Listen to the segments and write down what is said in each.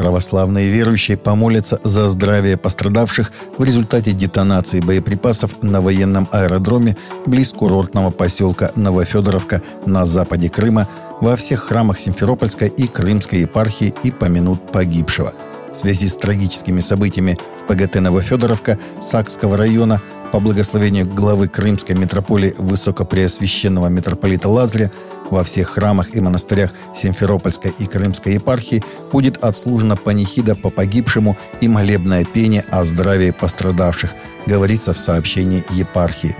Православные верующие помолятся за здравие пострадавших в результате детонации боеприпасов на военном аэродроме близ курортного поселка Новофедоровка на западе Крыма во всех храмах Симферопольской и Крымской епархии и помянут погибшего. В связи с трагическими событиями в ПГТ Новофедоровка Сакского района по благословению главы Крымской митрополии Высокопреосвященного митрополита Лазаря во всех храмах и монастырях Симферопольской и Крымской епархии будет отслужена панихида по погибшему и молебное пение о здравии пострадавших, говорится в сообщении епархии.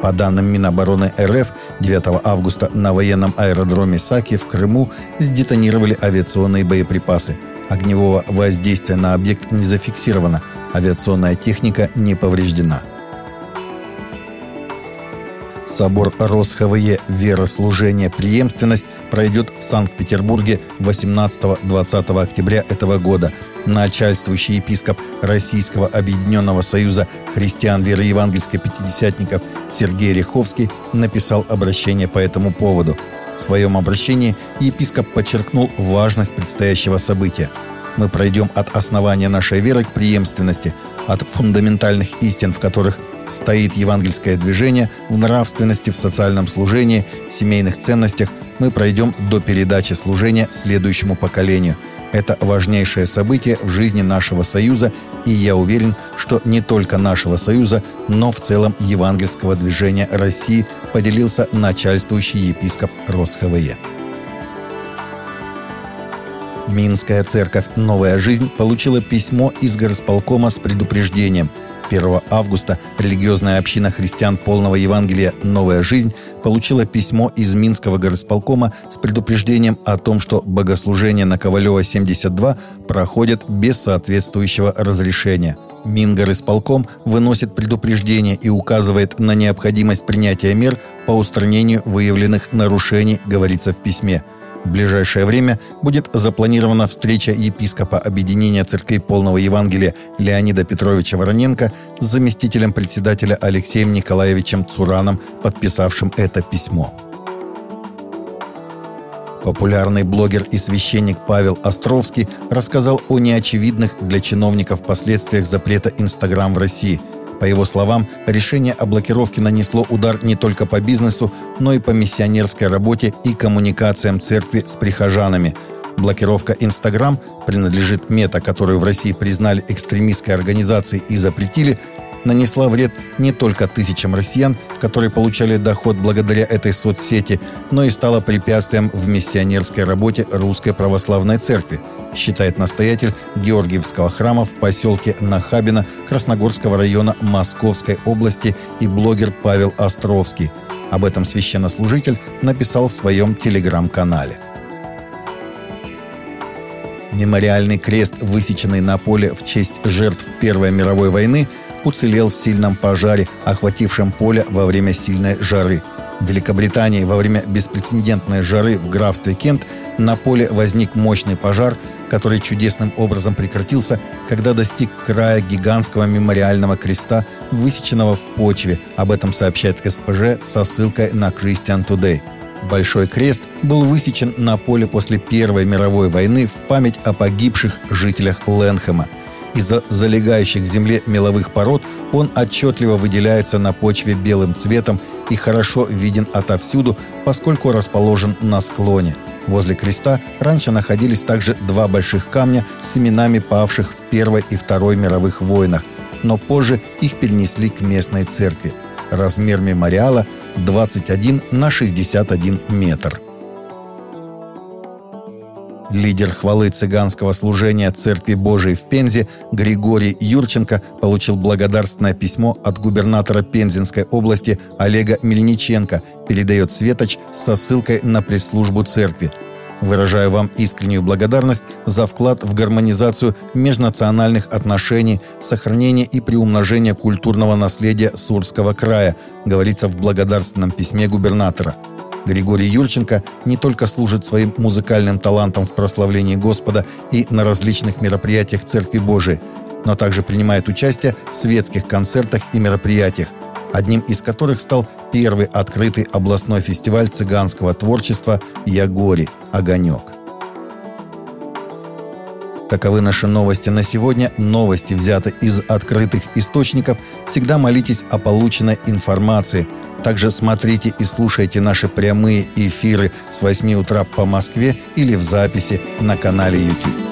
По данным Минобороны РФ, 9 августа на военном аэродроме Саки в Крыму сдетонировали авиационные боеприпасы. Огневого воздействия на объект не зафиксировано. Авиационная техника не повреждена. Собор РосХВЕ «Верослужение. Преемственность» пройдет в Санкт-Петербурге 18-20 октября этого года. Начальствующий епископ Российского Объединенного Союза христиан веры евангельской пятидесятников Сергей Риховский написал обращение по этому поводу. В своем обращении епископ подчеркнул важность предстоящего события. Мы пройдем от основания нашей веры к преемственности, от фундаментальных истин, в которых стоит евангельское движение в нравственности, в социальном служении, в семейных ценностях, мы пройдем до передачи служения следующему поколению. Это важнейшее событие в жизни нашего Союза, и я уверен, что не только нашего Союза, но в целом евангельского движения России поделился начальствующий епископ РосХВЕ. Минская церковь «Новая жизнь» получила письмо из горосполкома с предупреждением – 1 августа религиозная община христиан полного Евангелия «Новая жизнь» получила письмо из Минского горосполкома с предупреждением о том, что богослужение на Ковалева 72 проходят без соответствующего разрешения. Мингорисполком выносит предупреждение и указывает на необходимость принятия мер по устранению выявленных нарушений, говорится в письме – в ближайшее время будет запланирована встреча епископа Объединения Церквей Полного Евангелия Леонида Петровича Вороненко с заместителем председателя Алексеем Николаевичем Цураном, подписавшим это письмо. Популярный блогер и священник Павел Островский рассказал о неочевидных для чиновников последствиях запрета Инстаграм в России – по его словам, решение о блокировке нанесло удар не только по бизнесу, но и по миссионерской работе и коммуникациям церкви с прихожанами. Блокировка Инстаграм принадлежит мета, которую в России признали экстремистской организацией и запретили, нанесла вред не только тысячам россиян, которые получали доход благодаря этой соцсети, но и стала препятствием в миссионерской работе Русской Православной Церкви, считает настоятель Георгиевского храма в поселке Нахабино Красногорского района Московской области и блогер Павел Островский. Об этом священнослужитель написал в своем телеграм-канале. Мемориальный крест, высеченный на поле в честь жертв Первой мировой войны, уцелел в сильном пожаре, охватившем поле во время сильной жары. В Великобритании во время беспрецедентной жары в графстве Кент на поле возник мощный пожар, который чудесным образом прекратился, когда достиг края гигантского мемориального креста, высеченного в почве. Об этом сообщает СПЖ со ссылкой на Christian Today. Большой крест был высечен на поле после Первой мировой войны в память о погибших жителях Ленхэма – из-за залегающих в земле меловых пород он отчетливо выделяется на почве белым цветом и хорошо виден отовсюду, поскольку расположен на склоне. Возле креста раньше находились также два больших камня с именами павших в Первой и Второй мировых войнах, но позже их перенесли к местной церкви. Размер мемориала 21 на 61 метр. Лидер хвалы цыганского служения Церкви Божией в Пензе Григорий Юрченко получил благодарственное письмо от губернатора Пензенской области Олега Мельниченко, передает Светоч со ссылкой на пресс-службу церкви. Выражаю вам искреннюю благодарность за вклад в гармонизацию межнациональных отношений, сохранение и приумножение культурного наследия Сурского края, говорится в благодарственном письме губернатора – Григорий Юрченко не только служит своим музыкальным талантом в прославлении Господа и на различных мероприятиях Церкви Божией, но также принимает участие в светских концертах и мероприятиях, одним из которых стал первый открытый областной фестиваль цыганского творчества «Ягори. Огонек». Таковы наши новости на сегодня. Новости взяты из открытых источников. Всегда молитесь о полученной информации. Также смотрите и слушайте наши прямые эфиры с 8 утра по Москве или в записи на канале YouTube.